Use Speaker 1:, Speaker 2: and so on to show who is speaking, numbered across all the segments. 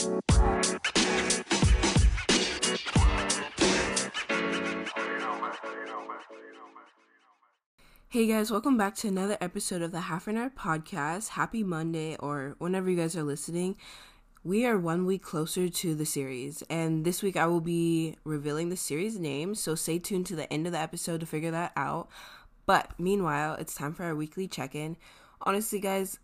Speaker 1: Hey guys, welcome back to another episode of the Half an Hour Podcast. Happy Monday, or whenever you guys are listening. We are one week closer to the series, and this week I will be revealing the series name, so stay tuned to the end of the episode to figure that out. But meanwhile, it's time for our weekly check in. Honestly, guys,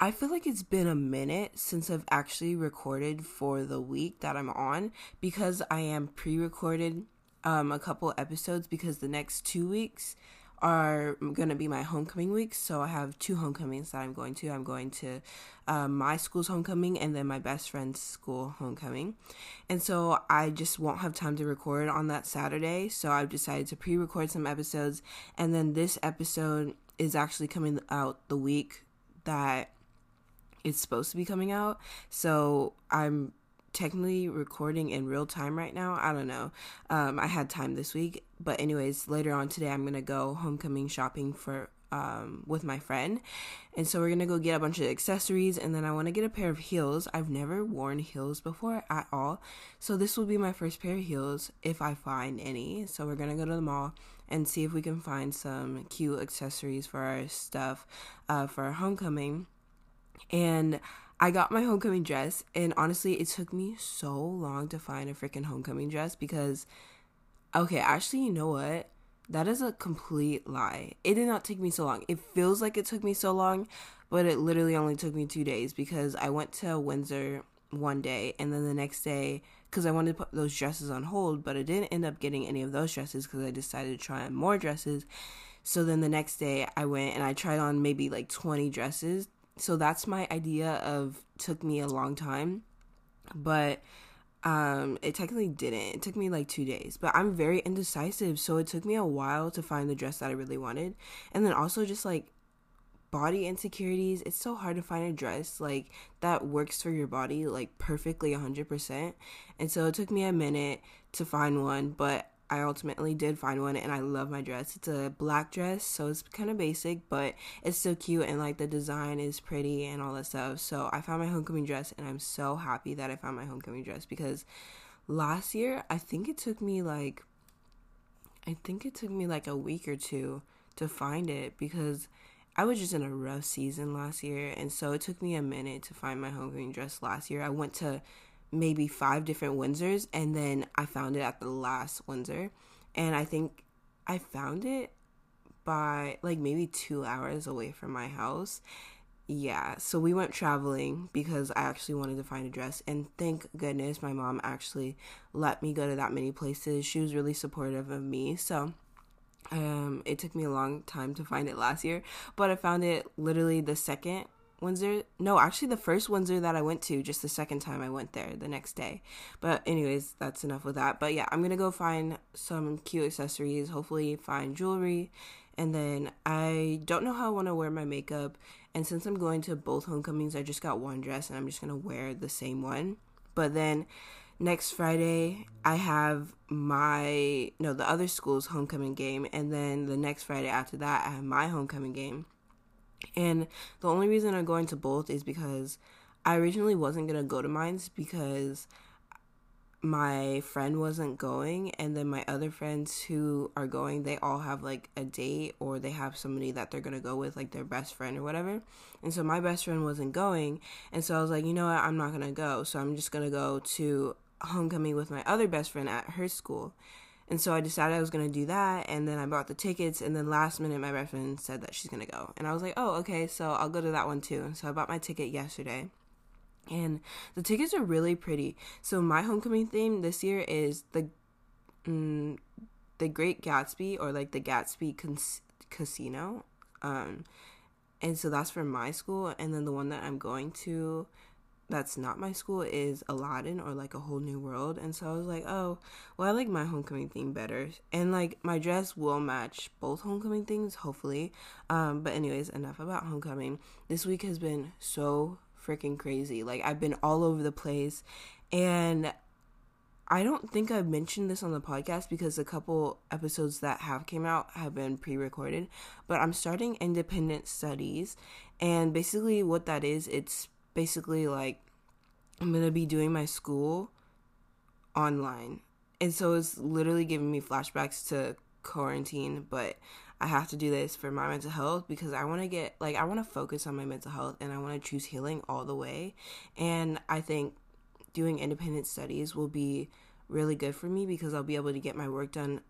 Speaker 1: I feel like it's been a minute since I've actually recorded for the week that I'm on because I am pre recorded um, a couple episodes because the next two weeks are going to be my homecoming weeks. So I have two homecomings that I'm going to. I'm going to um, my school's homecoming and then my best friend's school homecoming. And so I just won't have time to record on that Saturday. So I've decided to pre record some episodes. And then this episode is actually coming out the week that it's supposed to be coming out. So I'm technically recording in real time right now. I don't know. Um, I had time this week, but anyways, later on today, I'm gonna go homecoming shopping for um, with my friend, and so we're gonna go get a bunch of accessories, and then I want to get a pair of heels. I've never worn heels before at all, so this will be my first pair of heels if I find any. So we're gonna go to the mall and see if we can find some cute accessories for our stuff uh, for our homecoming, and I got my homecoming dress, and honestly, it took me so long to find a freaking homecoming dress because, okay, actually, you know what? That is a complete lie. It did not take me so long. It feels like it took me so long, but it literally only took me two days because I went to Windsor one day, and then the next day, because I wanted to put those dresses on hold, but I didn't end up getting any of those dresses because I decided to try on more dresses. So then the next day, I went and I tried on maybe like 20 dresses so that's my idea of took me a long time but um it technically didn't. It took me like two days but i'm very indecisive so it took me a while to find the dress that i really wanted. And then also just like body insecurities. It's so hard to find a dress like that works for your body like perfectly 100% and so it took me a minute to find one but I ultimately did find one and I love my dress. It's a black dress, so it's kind of basic, but it's still cute and like the design is pretty and all that stuff. So I found my homecoming dress and I'm so happy that I found my homecoming dress because last year I think it took me like I think it took me like a week or two to find it because I was just in a rough season last year and so it took me a minute to find my homecoming dress last year. I went to maybe five different Windsors, and then I found it at the last Windsor. And I think I found it by like maybe two hours away from my house. Yeah, so we went traveling because I actually wanted to find a dress, and thank goodness my mom actually let me go to that many places. She was really supportive of me, so um, it took me a long time to find it last year, but I found it literally the second Windsor. No, actually, the first Windsor that I went to, just the second time I went there the next day. But, anyways, that's enough with that. But yeah, I'm gonna go find some cute accessories, hopefully, find jewelry. And then I don't know how I wanna wear my makeup. And since I'm going to both homecomings, I just got one dress and I'm just gonna wear the same one. But then next Friday, I have my, no, the other school's homecoming game. And then the next Friday after that, I have my homecoming game. And the only reason I'm going to both is because I originally wasn't going to go to mines because my friend wasn't going and then my other friends who are going they all have like a date or they have somebody that they're going to go with like their best friend or whatever. And so my best friend wasn't going and so i was like you know what? I'm not going to go. So i'm just going to go to homecoming with my other best friend at her school and so I decided I was going to do that. And then I bought the tickets. And then last minute, my best friend said that she's going to go. And I was like, oh, okay, so I'll go to that one too. So I bought my ticket yesterday. And the tickets are really pretty. So my homecoming theme this year is the mm, the Great Gatsby or like the Gatsby Casino. Um, and so that's for my school. And then the one that I'm going to that's not my school is Aladdin or like a whole new world. And so I was like, oh, well, I like my homecoming theme better. And like my dress will match both homecoming things, hopefully. Um, but, anyways, enough about homecoming. This week has been so freaking crazy. Like, I've been all over the place. And I don't think I've mentioned this on the podcast because a couple episodes that have came out have been pre-recorded, but I'm starting independent studies and basically what that is, it's basically like I'm going to be doing my school online. And so it's literally giving me flashbacks to quarantine, but I have to do this for my mental health because I want to get like I want to focus on my mental health and I want to choose healing all the way. And I think doing independent studies will be really good for me because I'll be able to get my work done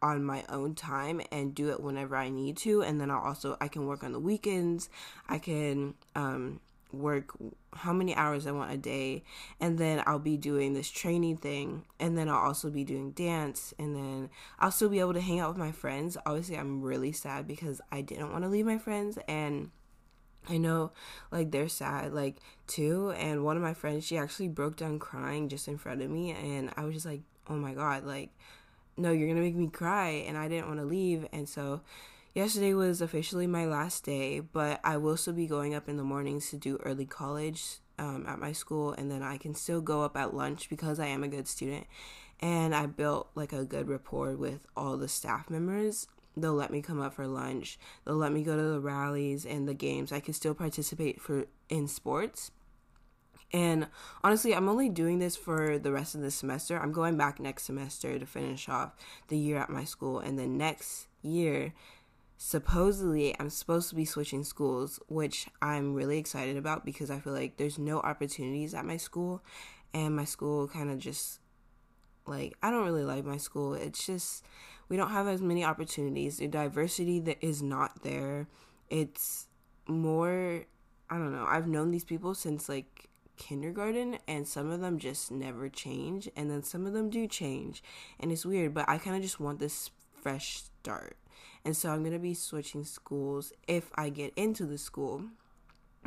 Speaker 1: on my own time and do it whenever I need to and then I'll also I can work on the weekends. I can um work how many hours I want a day and then I'll be doing this training thing and then I'll also be doing dance and then I'll still be able to hang out with my friends. Obviously, I'm really sad because I didn't want to leave my friends and I know like they're sad like too and one of my friends she actually broke down crying just in front of me and I was just like, "Oh my god, like no, you're going to make me cry." And I didn't want to leave and so yesterday was officially my last day, but I will still be going up in the mornings to do early college um, at my school, and then I can still go up at lunch because I am a good student. And I built like a good rapport with all the staff members. They'll let me come up for lunch. They'll let me go to the rallies and the games. I can still participate for in sports. And honestly, I'm only doing this for the rest of the semester. I'm going back next semester to finish off the year at my school, and then next year supposedly I'm supposed to be switching schools, which I'm really excited about because I feel like there's no opportunities at my school and my school kind of just like I don't really like my school. It's just we don't have as many opportunities. The diversity that is not there. It's more I don't know. I've known these people since like kindergarten and some of them just never change and then some of them do change and it's weird, but I kind of just want this fresh start. And so I'm going to be switching schools if I get into the school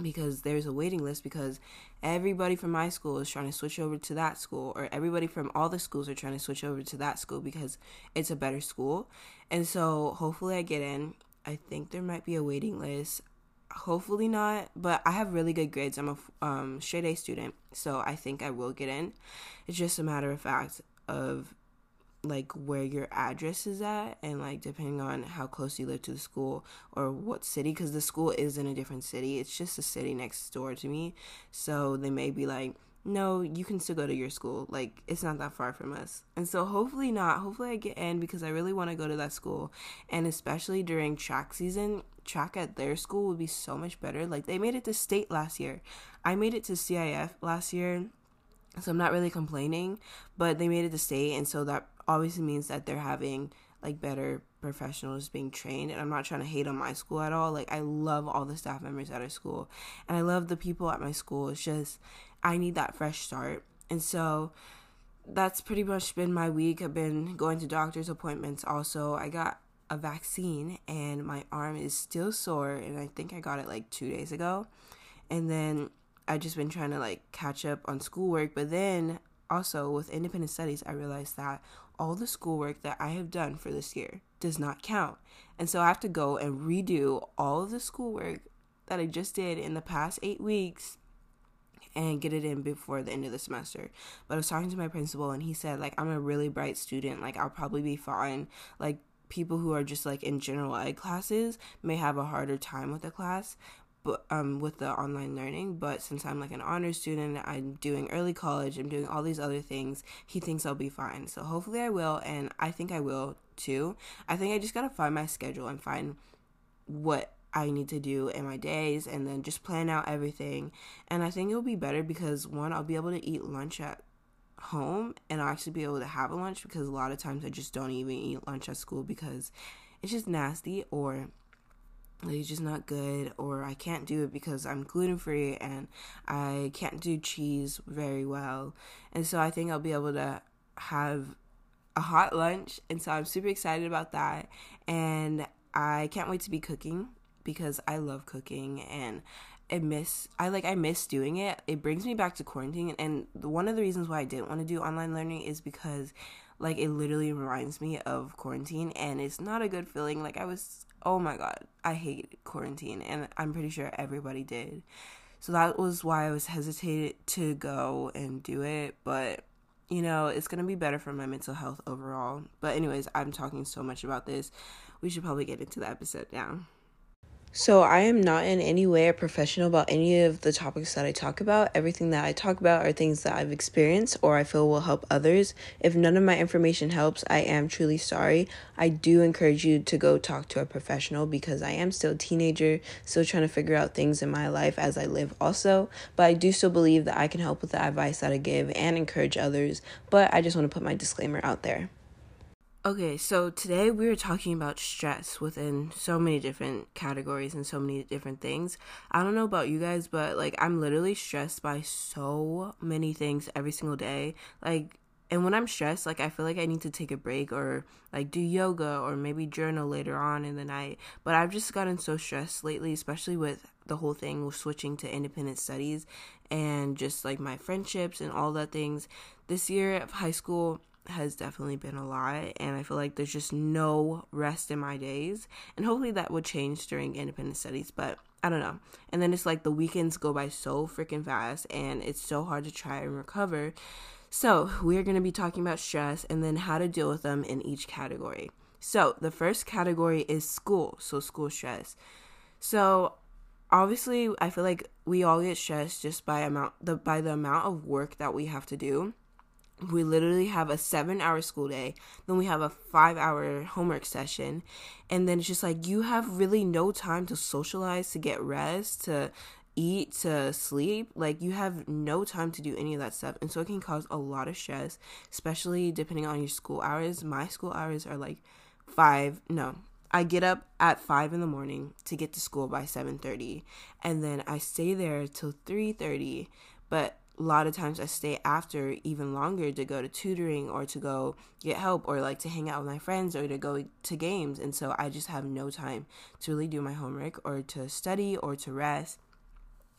Speaker 1: because there's a waiting list because everybody from my school is trying to switch over to that school or everybody from all the schools are trying to switch over to that school because it's a better school. And so hopefully I get in. I think there might be a waiting list. Hopefully not, but I have really good grades. I'm a um, straight A student, so I think I will get in. It's just a matter of fact of like where your address is at and like depending on how close you live to the school or what city because the school is in a different city. It's just a city next door to me. So they may be like no you can still go to your school. Like it's not that far from us. And so hopefully not. Hopefully i get in because i really want to go to that school. And especially during track season track at their school would be so much better. Like they made it to state last year. I made it to cif last year so I'm not really complaining, but they made it to state, and so that obviously means that they're having like better professionals being trained and I'm not trying to hate on my school at all. Like I love all the staff members at our school and I love the people at my school. It's just I need that fresh start. And so that's pretty much been my week. I've been going to doctor's appointments also. I got a vaccine and my arm is still sore and I think I got it like 2 days ago. And then I just been trying to like catch up on schoolwork, but then also with independent studies I realized that all the schoolwork that I have done for this year does not count. And so I have to go and redo all of the schoolwork that I just did in the past eight weeks and get it in before the end of the semester. But I was talking to my principal and he said, like, I'm a really bright student. Like, I'll probably be fine. Like, people who are just like in general ed classes may have a harder time with the class but um with the online learning but since i'm like an honor student i'm doing early college i'm doing all these other things he thinks i'll be fine. So hopefully i will and i think i will too. I think i just gotta find my schedule and find what i need to do in my days and then just plan out everything. And i think it'll be better because one i'll be able to eat lunch at home and i'll actually be able to have a lunch because a lot of times i just don't even eat lunch at school because it's just nasty or it's just not good or I can't do it because I'm gluten free and I can't do cheese very well. And so I think I'll be able to have a hot lunch and so I'm super excited about that and I can't wait to be cooking because I love cooking and I miss I like I miss doing it. It brings me back to quarantine and one of the reasons why I didn't want to do online learning is because like it literally reminds me of quarantine and it's not a good feeling. Like I was oh my god, I hate quarantine and I'm pretty sure everybody did. So that was why I was hesitated to go and do it, but you know, it's to be better for my mental health overall. But anyways, I'm talking so much about this. We should probably get into the episode now. So, I am not in any way a professional about any of the topics that I talk about. Everything that I talk about are things that I've experienced or I feel will help others. If none of my information helps, I am truly sorry. I do encourage you to go talk to a professional because I am still a teenager, still trying to figure out things in my life as I live, also. But I do still believe that I can help with the advice that I give and encourage others. But I just want to put my disclaimer out there. Okay, so today we are talking about stress within so many different categories and so many different things. I don't know about you guys, but like I'm literally stressed by so many things every single day. Like and when I'm stressed, like I feel like I need to take a break or like do yoga or maybe journal later on in the night. But I've just gotten so stressed lately, especially with the whole thing with switching to independent studies and just like my friendships and all that things. This year of high school, has definitely been a lot and I feel like there's just no rest in my days and hopefully that would change during independent studies but I don't know. And then it's like the weekends go by so freaking fast and it's so hard to try and recover. So, we're going to be talking about stress and then how to deal with them in each category. So, the first category is school, so school stress. So, obviously, I feel like we all get stressed just by amount the by the amount of work that we have to do we literally have a seven hour school day then we have a five hour homework session and then it's just like you have really no time to socialize to get rest to eat to sleep like you have no time to do any of that stuff and so it can cause a lot of stress especially depending on your school hours my school hours are like five no I get up at five in the morning to get to school by seven thirty, and then I stay there till three thirty. But a lot of times I stay after even longer to go to tutoring or to go get help or like to hang out with my friends or to go to games. And so I just have no time to really do my homework or to study or to rest.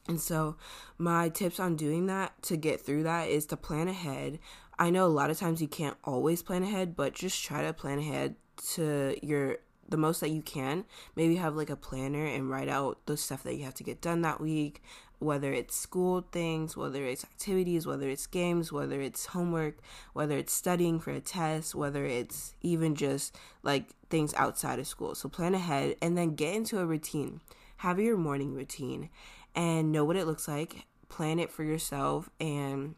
Speaker 1: And so my tips on doing that to get through that is to plan ahead. I know a lot of times you can't always plan ahead, but just try to plan ahead to your the most that you can. Maybe have like a planner and write out the stuff that you have to get done that week, whether it's school things, whether it's activities, whether it's games, whether it's homework, whether it's studying for a test, whether it's even just like things outside of school. So plan ahead and then get into a routine. Have your morning routine and know what it looks like. Plan it for yourself and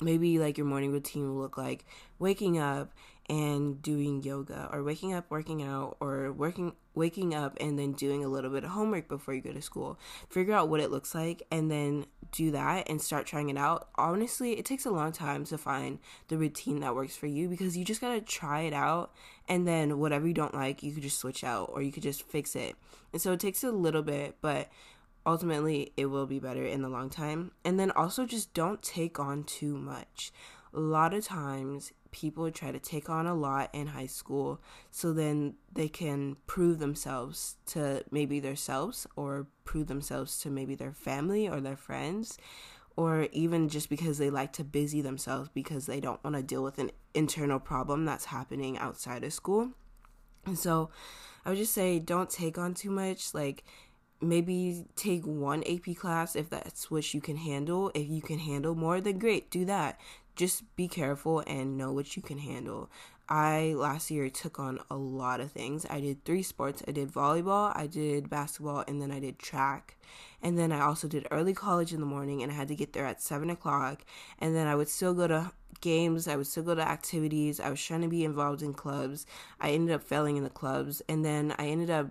Speaker 1: maybe like your morning routine will look like waking up and doing yoga or waking up working out or working waking up and then doing a little bit of homework before you go to school. Figure out what it looks like and then do that and start trying it out. Honestly it takes a long time to find the routine that works for you because you just got to try it out and then whatever you don't like you could just switch out or you could just fix it. And so it takes a little bit but ultimately it will be better in the long time. And then also just don't take on too much. A lot of times people try to take on a lot in high school so then they can prove themselves to maybe themselves or prove themselves to maybe their family or their friends or even just because they like to busy themselves because they don't want to deal with an internal problem that's happening outside of school. And so I would just say don't take on too much like maybe take one AP class if that's what you can handle. If you can handle more, then great, do that just be careful and know what you can handle. I last year took on a lot of things. I did three sports. I did volleyball, I did basketball, and then I did track. And then I also did early college in the morning, and I had to get there at seven o'clock. And then I would still go to games. I would still go to activities. I was trying to be involved in clubs. I ended up failing in the clubs, and then I ended up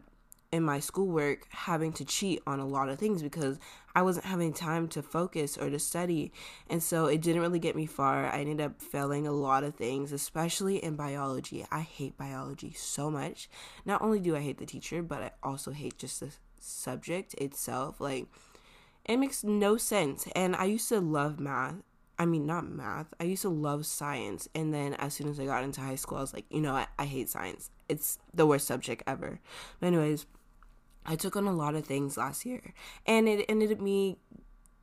Speaker 1: in my schoolwork having to cheat on a lot of things because I wasn't having time to focus or to study. And so it didn't really get me far. I ended up failing a lot of things, especially in biology. I hate biology so much. Not only do I hate the teacher, but I also hate just the subject itself. Like, it makes no sense. And I used to love math. I mean, not math. I used to love science. And then as soon as I got into high school, I was like, you know, I, I hate science. It's the worst subject ever. But, anyways, I took on a lot of things last year, and it ended up me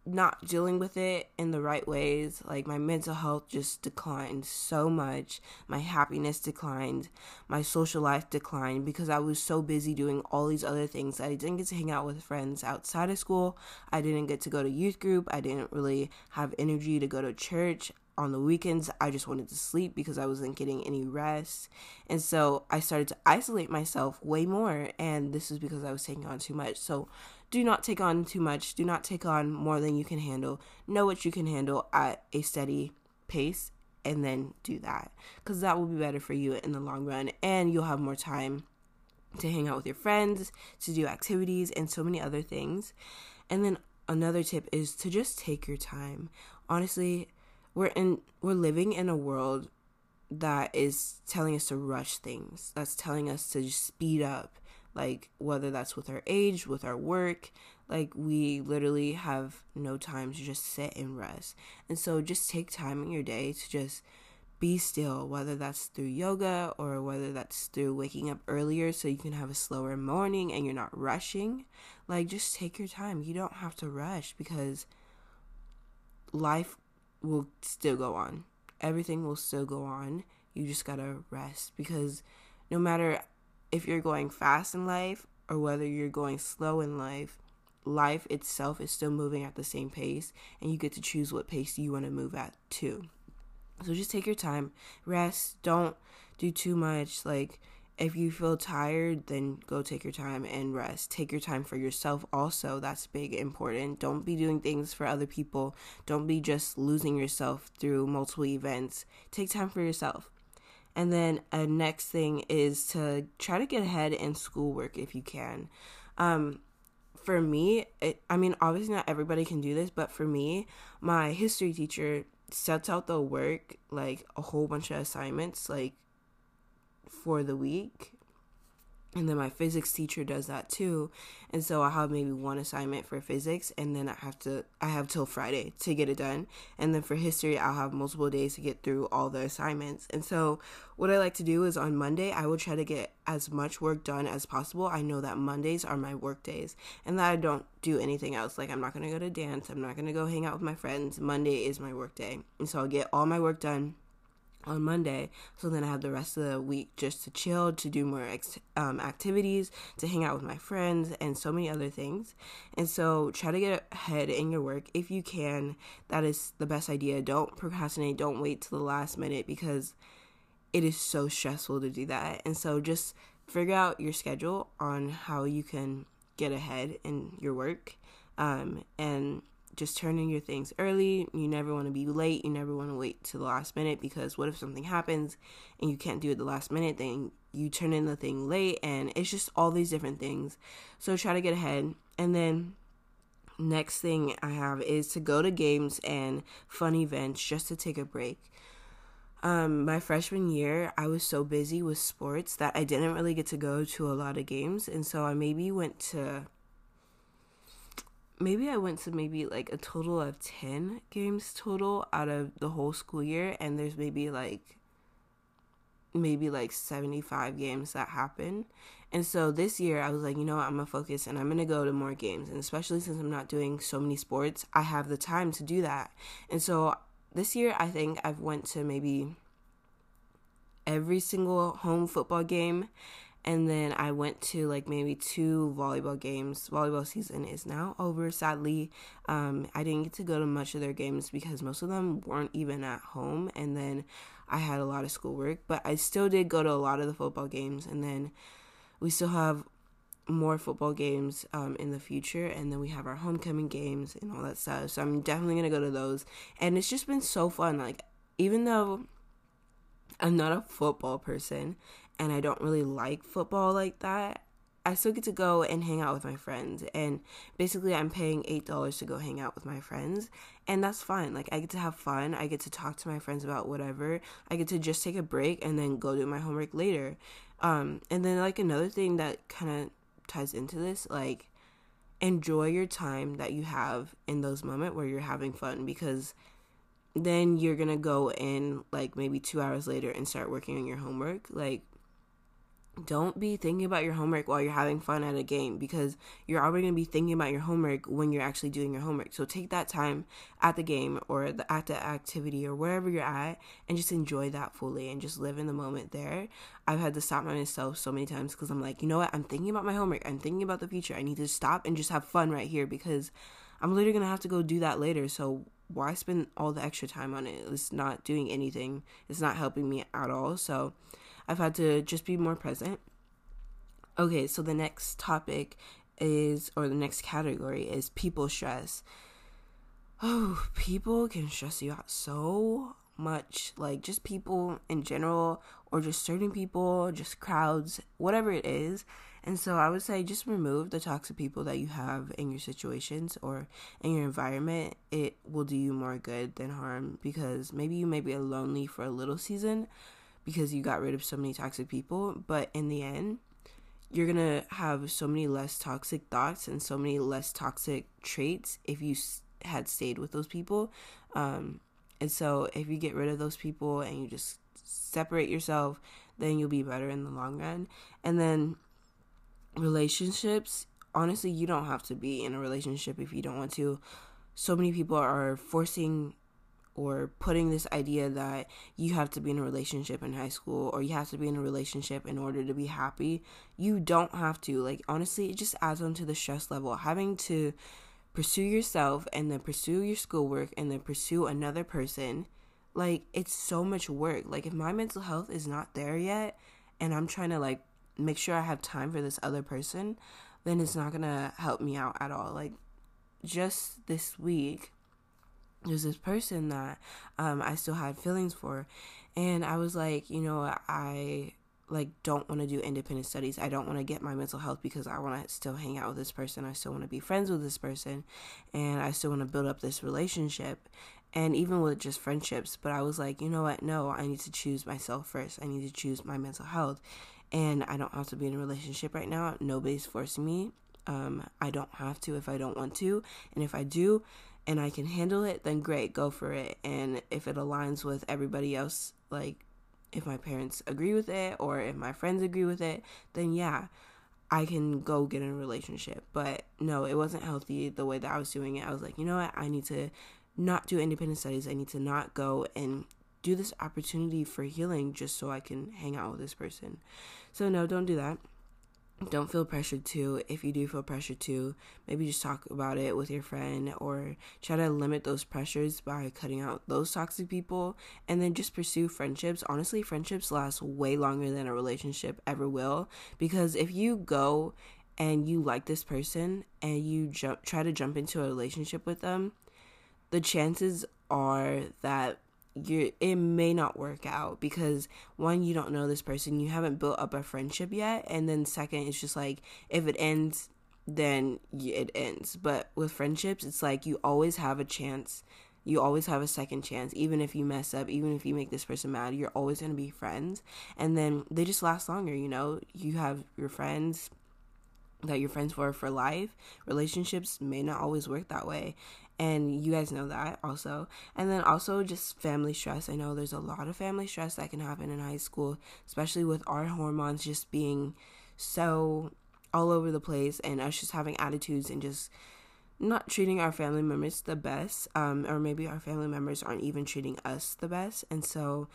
Speaker 1: not dealing with it in the right ways. Like my mental health just declined so much. My happiness declined. My social life declined because I was so busy doing all these other things. that I didn't get to hang out with friends outside of school. I didn't get to go to youth group. I didn't really have energy to go to church. on the weekends I just wanted to sleep because I wasn't getting any rest. And so I started to isolate myself way more and this is because I was taking on too much. So do not take on too much. Do not take on more than you can handle. Know what you can handle at a steady pace and then do that cuz that will be better for you in the long run and you'll have more time to hang out with your friends, to do activities and so many other things. And then another tip is to just take your time. Honestly, we're in we're living in a world that is telling us to rush things. That's telling us to speed up. Like whether that's with our age, with our work, like we literally have no time to just sit and rest. And so just take time in your day to just be still, whether that's through yoga or whether that's through waking up earlier so you can have a slower morning and you're not rushing. Like, just take your time. You don't have to rush because life will still go on. Everything will still go on. You just gotta rest because no matter if you're going fast in life or whether you're going slow in life, life itself is still moving at the same pace and you get to choose what pace you want to move at too. So just take your time, rest, don't do too much. Like, if you feel tired, then go take your time and rest. Take your time for yourself, also. That's big, important. Don't be doing things for other people. Don't be just losing yourself through multiple events. Take time for yourself. And then a next thing is to try to get ahead in schoolwork if you can. Um, for me, it, I mean, obviously not everybody can do this, but for me, my history teacher sets out the work like a whole bunch of assignments like for the week and then my physics teacher does that too. And so i have maybe one assignment for physics and then i have to i have till friday to get it done. And then for history i'll have multiple days to get through all the assignments. And so what i like to do is on monday i will try to get as much work done as possible. I know that mondays are my work days and that i don't do anything else. Like i'm not going to go to dance. I'm not going to go hang out with my friends. Monday is my work day. And so i'll get all my work done on Monday. So then I have the rest of the week just to chill, to do more ex- um, activities, to hang out with my friends, and so many other things. And so try to get ahead in your work if you can. That is the best idea. Don't procrastinate. Don't wait till the last minute because it is so stressful to do that. And so just figure out your schedule on how you can get ahead in your work. Um, and just turn in your things early. You never want to be late. You never want to wait to the last minute because what if something happens and you can't do it the last minute? Then you turn in the thing late, and it's just all these different things. So try to get ahead. And then next thing I have is to go to games and fun events just to take a break. Um, my freshman year, I was so busy with sports that I didn't really get to go to a lot of games, and so I maybe went to maybe I went to maybe like a total of 10 games total out of the whole school year and there's maybe like maybe like 75 games that happen. And so this year I was like, you know what, I'm going to focus and I'm going to go to more games and especially since I'm not doing so many sports, I have the time to do that. And so this year I think I've went to maybe every single home football game and then I went to like maybe two volleyball games. Volleyball season is now over, sadly. Um, I didn't get to go to much of their games because most of them weren't even at home, and then I had a lot of schoolwork. But I still did go to a lot of the football games, and then we still have more football games um, in the future, and then we have our homecoming games and all that stuff. So I'm definitely gonna go to those, and it's just been so fun. Like even though I'm not a football person and I don't really like football like that, I still get to go and hang out with my friends. And basically, I'm paying $8 to go hang out with my friends. And that's fine. Like, I get to have fun. I get to talk to my friends about whatever. I get to just take a break and then go do my homework later. Um, and then, like, another thing that kind of ties into this, like, enjoy your time that you have in those moments where you're having fun because then you're gonna go in like maybe two hours later and start working on your homework. Like, don't be thinking about your homework while you're having fun at a game because you're already going to be thinking about your homework when you're actually doing your homework. So take that time at the game or the, at the activity or wherever you're at and just enjoy that fully and just live in the moment there. I've had to stop myself so many times because I'm like, you know what? I'm thinking about my homework. I'm thinking about the future. I need to stop and just have fun right here because I'm literally going to have to go do that later. So why spend all the extra time on it? It's not doing anything. It's not helping me at all. So I've had to just be more present. Okay, so the next topic is, or the next category is people stress. Oh, people can stress you out so much. Like, just people in general, or just certain people, just crowds, whatever it is. And so I would say just remove the toxic people that you have in your situations or in your environment. It will do you more good than harm because maybe you may be lonely for a little season because you got rid of so many toxic people, but in the end, you're gonna have so many less toxic thoughts and so many less toxic traits if you had stayed with those people. Um, and so if you get rid of those people and you just separate yourself, then you'll be better in the long run. And then relationships, honestly, you don't have to be in a relationship if you don't want to. So many people are forcing or putting this idea that you have to be in a relationship in high school or you have to be in a relationship in order to be happy. You don't have to. Like, honestly, it just adds on to the stress level. Having to pursue yourself and then pursue your schoolwork and then pursue another person, like, it's so much work. Like, if my mental health is not there yet and I'm trying to, like, make sure I have time for this other person, then it's not gonna help me out at all. Like, just this week, there's this person that um, I still had feelings for, and I was like, you know, I like don't want to do independent studies. I don't want to get my mental health because I want to still hang out with this person. I still want to be friends with this person, and I still want to build up this relationship. And even with just friendships, but I was like, you know what? No, I need to choose myself first. I need to choose my mental health, and I don't have to be in a relationship right now. Nobody's forcing me. Um, I don't have to if I don't want to, and if I do, and I can handle it, then great, go for it. And if it aligns with everybody else, like if my parents agree with it or if my friends agree with it, then yeah, I can go get in a relationship. But no, it wasn't healthy the way that I was doing it. I was like, you know what? I need to not do independent studies. I need to not go and do this opportunity for healing just so I can hang out with this person. So no, don't do that don't feel pressured to. If you do feel pressured to, maybe just talk about it with your friend or try to limit those pressures by cutting out those toxic people and then just pursue friendships. Honestly, friendships last way longer than a relationship ever will because if you go and you like this person and you jump try to jump into a relationship with them, the chances are that you it may not work out because one you don't know this person you haven't built up a friendship yet and then second it's just like if it ends then it ends. But with friendships it's like you always have a chance you always have a second chance. Even if you mess up even if you make this person mad you're always going to be friends. And then they just last longer you know? You have your friends that you're friends for for life. Relationships may not always work that way and you guys know that also. And then also just family stress. I know there's a lot of family stress that can happen in high school especially with our hormones just being so all over the place and us just having attitudes and just not treating our family members the best um, or maybe our family members aren't even treating us the best. And so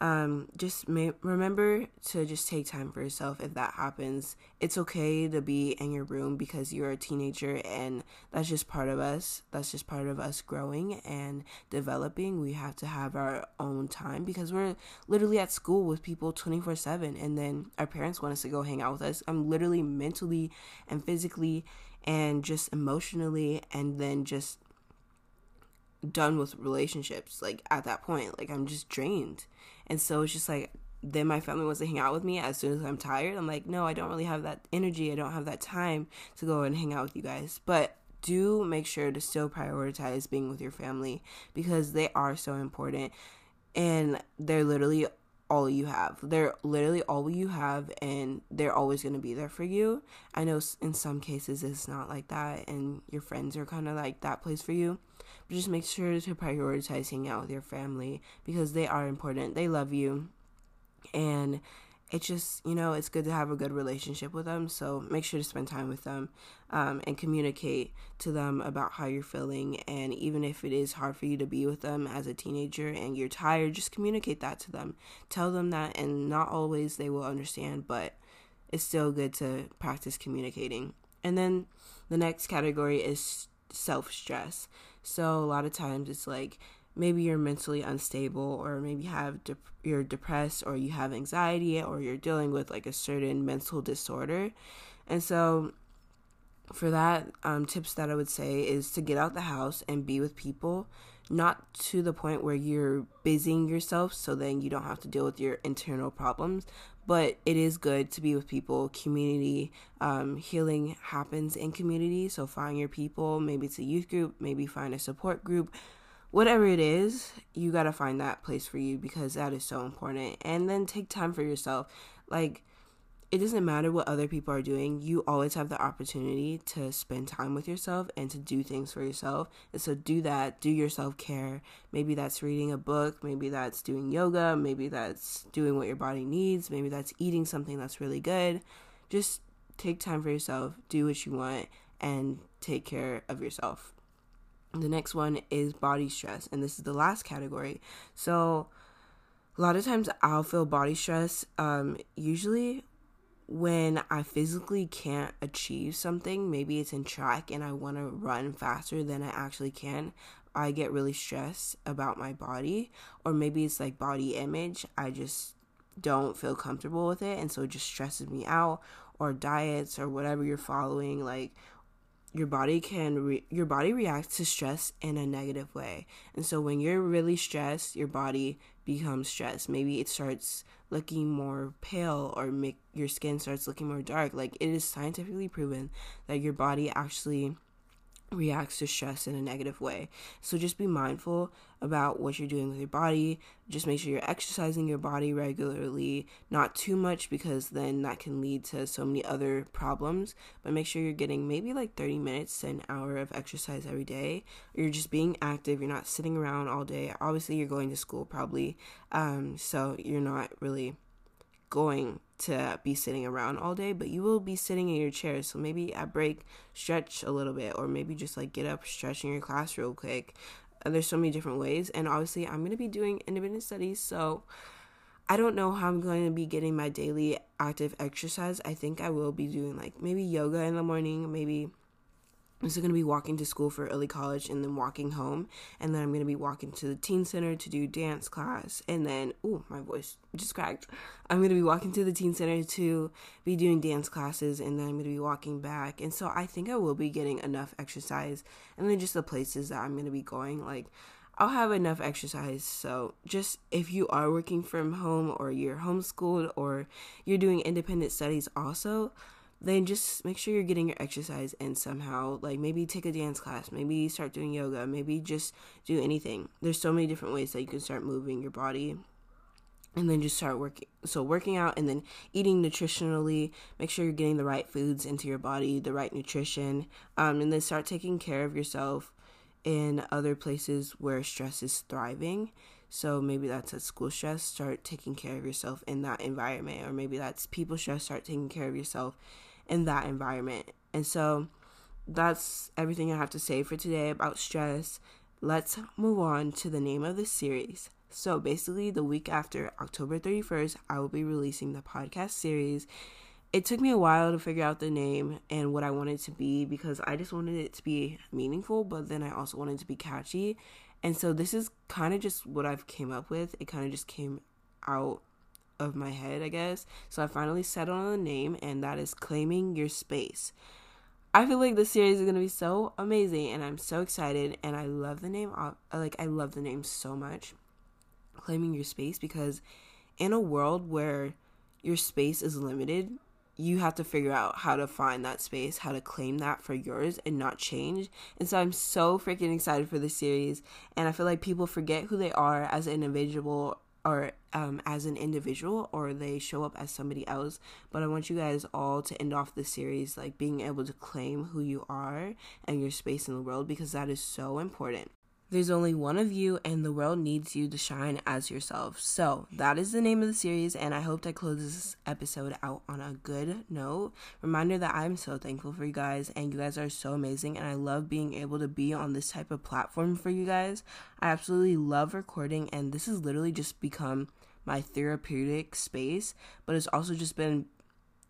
Speaker 1: um, just may- remember to just take time for yourself if that happens. It's okay to be in your room because you're a teenager, and that's just part of us. That's just part of us growing and developing. We have to have our own time because we're literally at school with people 24 7, and then our parents want us to go hang out with us. I'm literally mentally and physically and just emotionally, and then just done with relationships like at that point like i'm just drained and so it's just like then my family wants to hang out with me as soon as i'm tired i'm like no i don't really have that energy i don't have that time to go and hang out with you guys but do make sure to still prioritize being with your family because they are so important and they're literally all you have. They're literally all you have, and they're always going to be there for you. I know in some cases it's not like that, and your friends are kind of like that place for you. But just make sure to prioritize hanging out with your family because they are important. They love you, and it's just you know it's good to have a good relationship with them. So make sure to spend time with them um, and communicate to them about how you're feeling. And even if it is hard for you to be with them as a teenager and you're tired just communicate that to them. Tell them that and not always they will understand but it's still good to practice communicating. And then the next category is self stress So a lot of times it's like maybe you're mentally unstable or maybe have de- you're depressed or you have anxiety or you're dealing with like a certain mental disorder. And so for that, um, tips that I would say is to get out the house and be with people, not to the point where you're busying yourself so then you don't have to deal with your internal problems. But it is good to be with people. Community um, healing happens in community. So find your people. Maybe it's a youth group, maybe find a support group. Whatever it is, you got to find that place for you because that is so important. And then take time for yourself. Like, it doesn't matter what other people are doing. You always have the opportunity to spend time with yourself and to do things for yourself. And so do that, do your self care. Maybe that's reading a book, maybe that's doing yoga, maybe that's doing what your body needs, maybe that's eating something that's really good. Just take time for yourself, do what you want, and take care of yourself. The next one is body stress, and this is the last category. So, a lot of times I'll feel body stress, um, usually when I physically can't achieve something, maybe it's in track and I want to run faster than I actually can, I get really stressed about my body, or maybe it's like body image. I just don't feel comfortable with it, and so it just stresses me out, or diets, or whatever you're following, like your body can re- your body reacts to stress in a negative way. And so when you're really stressed your body becomes stressed. Maybe it starts looking more pale or make your skin starts looking more dark. Like it is scientifically proven that your body actually reacts to stress in a negative way. So just be mindful about what you're doing with your body. Just make sure you're exercising your body regularly, not too much because then that can lead to so many other problems. But make sure you're getting maybe like 30 minutes to an hour of exercise every day. You're just being active, you're not sitting around all day. Obviously, you're going to school probably. Um, so you're not really going to be sitting around all day, but you will be sitting in your chair. So maybe at break, stretch a little bit, or maybe just like get up, stretch in your class real quick. There's so many different ways. And obviously, I'm going to be doing independent studies. So I don't know how I'm going to be getting my daily active exercise. I think I will be doing like maybe yoga in the morning, maybe I'm still going to be walking to school for early college and then walking home. And then I'm going to be walking to the teen center to do dance class. And then, oh, my voice just cracked. I'm going to be walking to the teen center to be doing dance classes. And then I'm going to be walking back. And so I think I will be getting enough exercise. And then just the places that I'm going to be going. Like, I'll have enough exercise. So, just if you are working from home or you're homeschooled or you're doing independent studies also, then just make sure you're getting your exercise and somehow. Like maybe take a dance class, maybe start doing yoga, maybe just do anything. There's so many different ways that you can start moving your body. And then just start working. So, working out and then eating nutritionally. Make sure you're getting the right foods into your body, the right nutrition. Um, and then start taking care of yourself in other places where stress is thriving. So maybe that's at school stress, start taking care of yourself in that environment. Or maybe that's people stress, start taking care of yourself in that environment. And so that's everything I have to say for today about stress. Let's move on to the name of the series. So basically, the week after October 31st, I will be releasing the podcast series. It took me a while to figure out the name and what I wanted to be because I just wanted it to be meaningful, but then I also wanted to be catchy. And so this is kind of just what I've came up with. It kind of just came out of my head, I guess. So I finally settled on the name, and that is Claiming Your Space. I feel like this series is gonna be so amazing, and I'm so excited. And I love the name. Uh, like I love the name so much, Claiming Your Space, because in a world where your space is limited, you have to figure out how to find that space, how to claim that for yours and not change. And so I'm so freaking excited for this series. And I feel like people forget who they are as an individual or um, as an individual or they show up as somebody else. But I want you guys all to end off the series like being able to claim who you are and your space in the world because that is so important. There's only one of you, and the world needs you to shine as yourself. So, that is the name of the series, and I hope that closes this episode out on a good note. Reminder that I'm so thankful for you guys, and you guys are so amazing, and I love being able to be on this type of platform for you guys. I absolutely love recording, and this has literally just become my therapeutic space, but it's also just been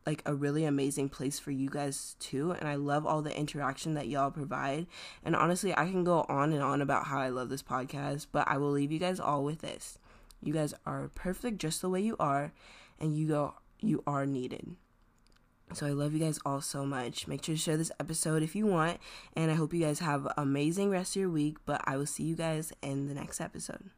Speaker 1: like a really amazing place for you guys too and I love all the interaction that y'all provide and honestly I can go on and on about how I love this podcast but I will leave you guys all with this you guys are perfect just the way you are and you go you are needed so I love you guys all so much. Make sure to share this episode if you want. And I hope you guys have amazing rest of your week. But I will see you guys in the next episode.